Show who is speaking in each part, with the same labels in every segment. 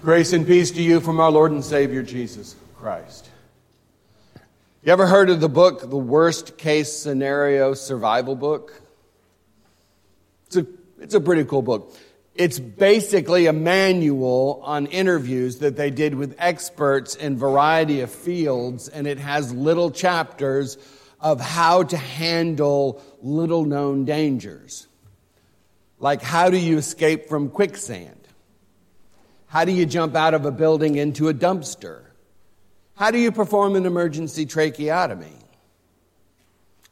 Speaker 1: Grace and peace to you from our Lord and Savior Jesus Christ. You ever heard of the book, The Worst Case Scenario Survival Book? It's a, it's a pretty cool book. It's basically a manual on interviews that they did with experts in variety of fields, and it has little chapters of how to handle little known dangers. Like how do you escape from quicksand? How do you jump out of a building into a dumpster? How do you perform an emergency tracheotomy?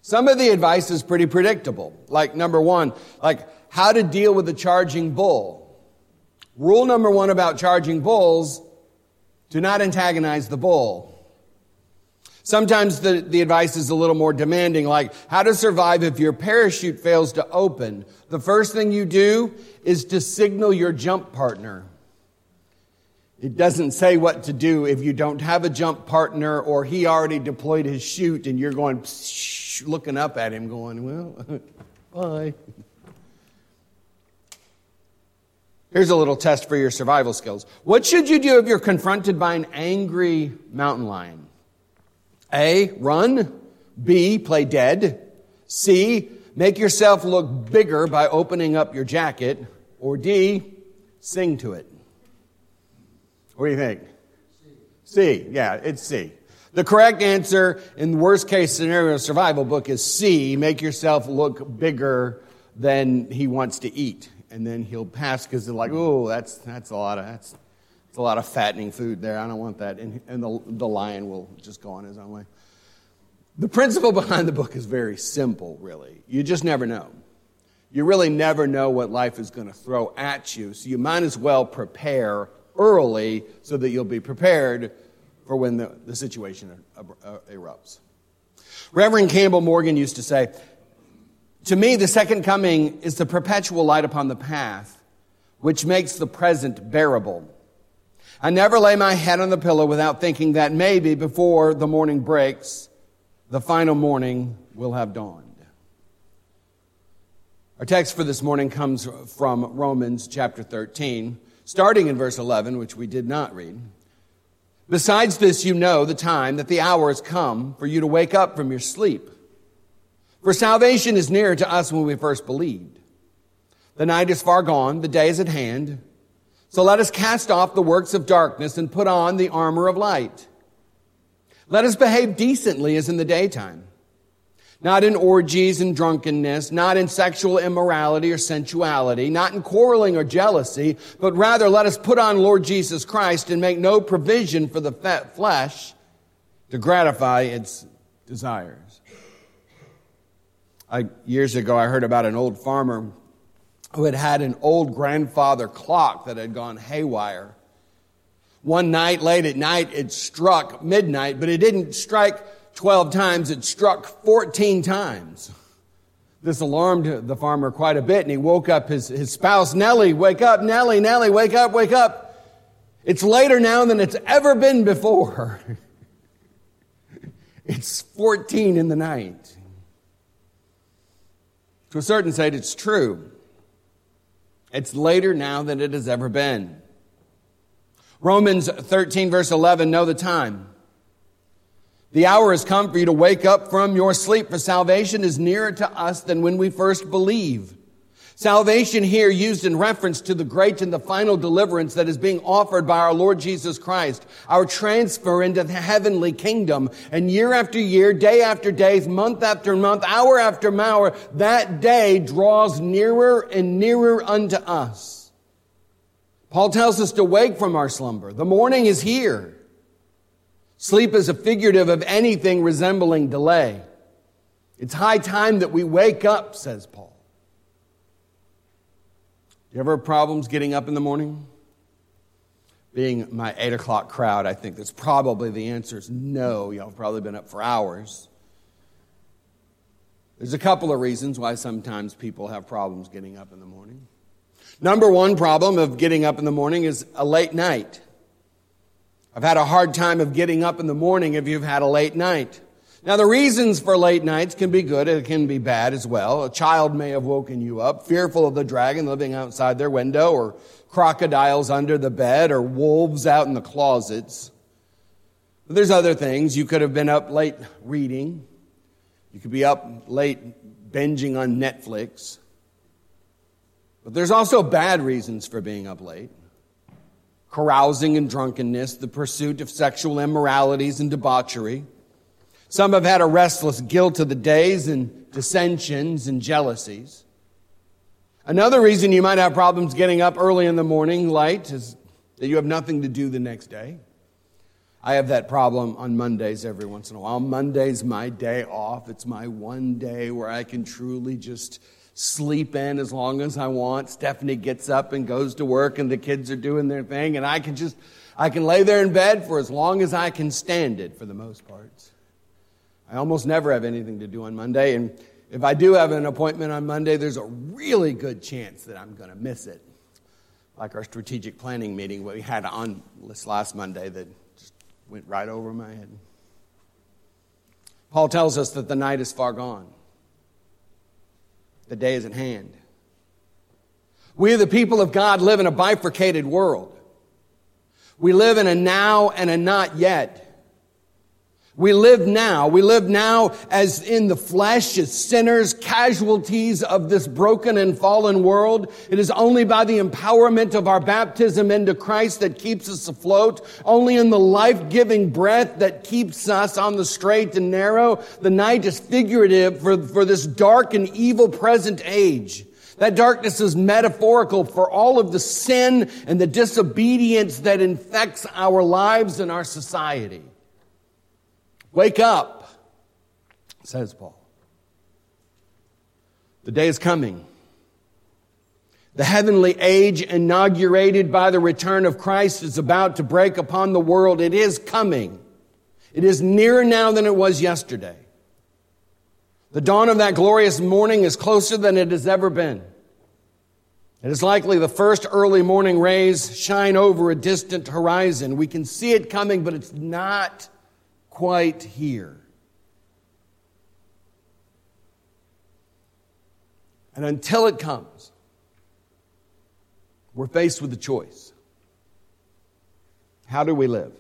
Speaker 1: Some of the advice is pretty predictable. Like number one, like how to deal with a charging bull. Rule number one about charging bulls, do not antagonize the bull. Sometimes the, the advice is a little more demanding, like how to survive if your parachute fails to open. The first thing you do is to signal your jump partner. It doesn't say what to do if you don't have a jump partner or he already deployed his chute and you're going looking up at him going, well, bye. Here's a little test for your survival skills. What should you do if you're confronted by an angry mountain lion? A, run. B, play dead. C, make yourself look bigger by opening up your jacket. Or D, sing to it. What do you think? C. C. Yeah, it's C. The correct answer in the worst case scenario survival book is C. Make yourself look bigger than he wants to eat. And then he'll pass because they're like, oh, that's, that's a lot of, that's, that's a lot of fattening food there. I don't want that. And, and the, the lion will just go on his own way. The principle behind the book is very simple, really. You just never know. You really never know what life is going to throw at you, so you might as well prepare early so that you'll be prepared for when the, the situation er, er, uh, erupts. Reverend Campbell Morgan used to say, To me, the second coming is the perpetual light upon the path, which makes the present bearable. I never lay my head on the pillow without thinking that maybe before the morning breaks, the final morning will have dawned. Our text for this morning comes from Romans chapter 13 starting in verse 11, which we did not read. Besides this, you know the time that the hour has come for you to wake up from your sleep. For salvation is nearer to us when we first believed. The night is far gone, the day is at hand. So let us cast off the works of darkness and put on the armor of light. Let us behave decently as in the daytime not in orgies and drunkenness, not in sexual immorality or sensuality, not in quarreling or jealousy, but rather let us put on Lord Jesus Christ and make no provision for the flesh to gratify its desires. I, years ago, I heard about an old farmer who had had an old grandfather clock that had gone haywire. One night, late at night, it struck midnight, but it didn't strike 12 times, it struck 14 times. This alarmed the farmer quite a bit, and he woke up his, his spouse, Nellie, wake up, Nellie, Nellie, wake up, wake up. It's later now than it's ever been before. it's 14 in the night. To a certain extent, it's true. It's later now than it has ever been. Romans 13, verse 11, know the time. The hour has come for you to wake up from your sleep, for salvation is nearer to us than when we first believed. Salvation here used in reference to the great and the final deliverance that is being offered by our Lord Jesus Christ, our transfer into the heavenly kingdom. And year after year, day after day, month after month, hour after hour, that day draws nearer and nearer unto us. Paul tells us to wake from our slumber. The morning is here. Sleep is a figurative of anything resembling delay. It's high time that we wake up, says Paul. Do you ever have problems getting up in the morning? Being my 8 o'clock crowd, I think that's probably the answer is no. Y'all have probably been up for hours. There's a couple of reasons why sometimes people have problems getting up in the morning. Number one problem of getting up in the morning is a late night. I've had a hard time of getting up in the morning if you've had a late night. Now, the reasons for late nights can be good, it can be bad as well. A child may have woken you up, fearful of the dragon living outside their window, or crocodiles under the bed, or wolves out in the closets. But there's other things. You could have been up late reading. You could be up late binging on Netflix. But there's also bad reasons for being up late carousing and drunkenness, the pursuit of sexual immoralities and debauchery some have had a restless guilt of the days and dissensions and jealousies. Another reason you might have problems getting up early in the morning light is that you have nothing to do the next day. I have that problem on Mondays every once in a while. Monday's my day off. It's my one day where I can truly just sleep in as long as I want. Stephanie gets up and goes to work and the kids are doing their thing and I can just, I can lay there in bed for as long as I can stand it for the most part. I almost never have anything to do on Monday. And if I do have an appointment on Monday, there's a really good chance that I'm going to miss it. Like our strategic planning meeting we had on this last Monday that just went right over my head. Paul tells us that the night is far gone, the day is at hand. We, the people of God, live in a bifurcated world. We live in a now and a not yet. We live now. We live now as in the flesh, as sinners, casualties of this broken and fallen world. It is only by the empowerment of our baptism into Christ that keeps us afloat. Only in the life-giving breath that keeps us on the straight and narrow. The night is figurative for, for this dark and evil present age. That darkness is metaphorical for all of the sin and the disobedience that infects our lives and our society. Wake up, says Paul. The day is coming. The heavenly age inaugurated by the return of Christ is about to break upon the world. It is coming. It is nearer now than it was yesterday. The dawn of that glorious morning is closer than it has ever been. It is likely the first early morning rays shine over a distant horizon. We can see it coming, but it's not quite here. And until it comes, we're faced with a choice. How do we live?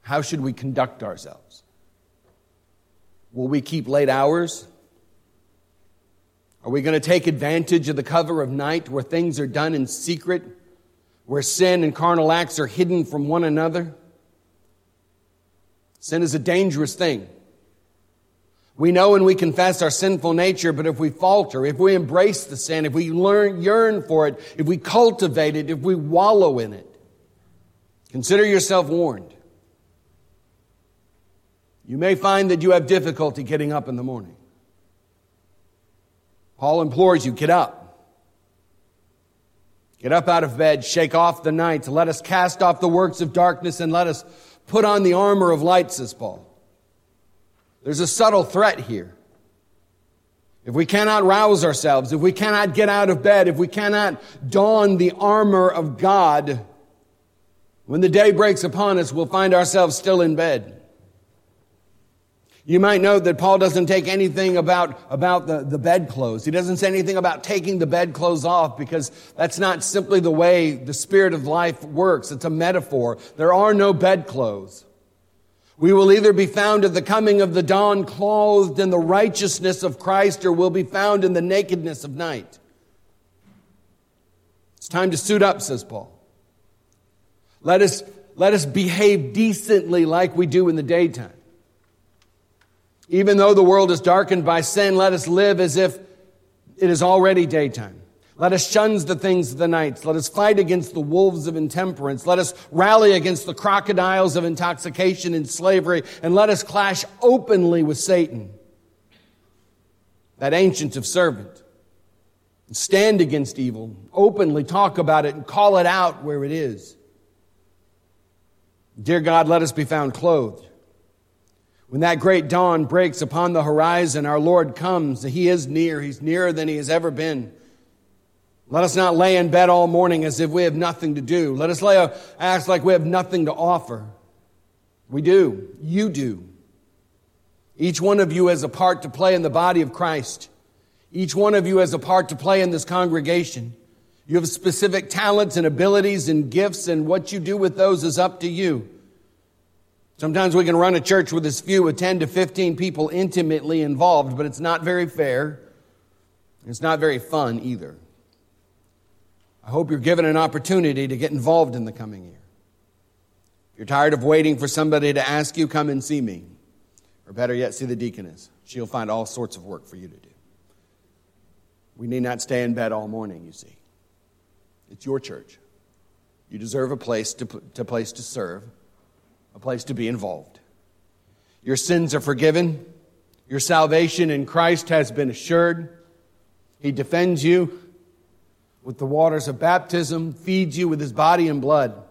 Speaker 1: How should we conduct ourselves? Will we keep late hours? Are we going to take advantage of the cover of night where things are done in secret, where sin and carnal acts are hidden from one another? Sin is a dangerous thing. We know and we confess our sinful nature, but if we falter, if we embrace the sin, if we learn, yearn for it, if we cultivate it, if we wallow in it, consider yourself warned. You may find that you have difficulty getting up in the morning. Paul implores you, get up. Get up out of bed, shake off the night, let us cast off the works of darkness and let us Put on the armor of light, says Paul. There's a subtle threat here. If we cannot rouse ourselves, if we cannot get out of bed, if we cannot don the armor of God, when the day breaks upon us, we'll find ourselves still in bed. You might note that Paul doesn't take anything about, about the, the bedclothes. He doesn't say anything about taking the bedclothes off because that's not simply the way the spirit of life works. It's a metaphor. There are no bedclothes. We will either be found at the coming of the dawn clothed in the righteousness of Christ or we'll be found in the nakedness of night. It's time to suit up, says Paul. Let us, let us behave decently like we do in the daytime. Even though the world is darkened by sin, let us live as if it is already daytime. Let us shun the things of the night. Let us fight against the wolves of intemperance. Let us rally against the crocodiles of intoxication and slavery. And let us clash openly with Satan, that ancient of servant. Stand against evil, openly talk about it, and call it out where it is. Dear God, let us be found clothed when that great dawn breaks upon the horizon, our Lord comes. He is near. He's nearer than he has ever been. Let us not lay in bed all morning as if we have nothing to do. Let us lay a, act like we have nothing to offer. We do. You do. Each one of you has a part to play in the body of Christ. Each one of you has a part to play in this congregation. You have specific talents and abilities and gifts, and what you do with those is up to you. Sometimes we can run a church with as few as 10 to 15 people intimately involved, but it's not very fair. It's not very fun either. I hope you're given an opportunity to get involved in the coming year. If you're tired of waiting for somebody to ask you, come and see me. Or better yet, see the deaconess. She'll find all sorts of work for you to do. We need not stay in bed all morning, you see. It's your church. You deserve a place to, to place to serve, a place to be involved. Your sins are forgiven. Your salvation in Christ has been assured. He defends you with the waters of baptism, feeds you with his body and blood.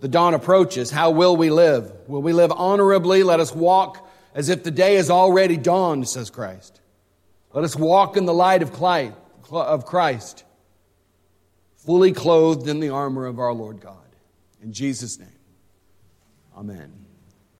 Speaker 1: The dawn approaches. How will we live? Will we live honorably? Let us walk as if the day is already dawned, says Christ. Let us walk in the light of Christ fully clothed in the armor of our Lord God. In Jesus' name, amen.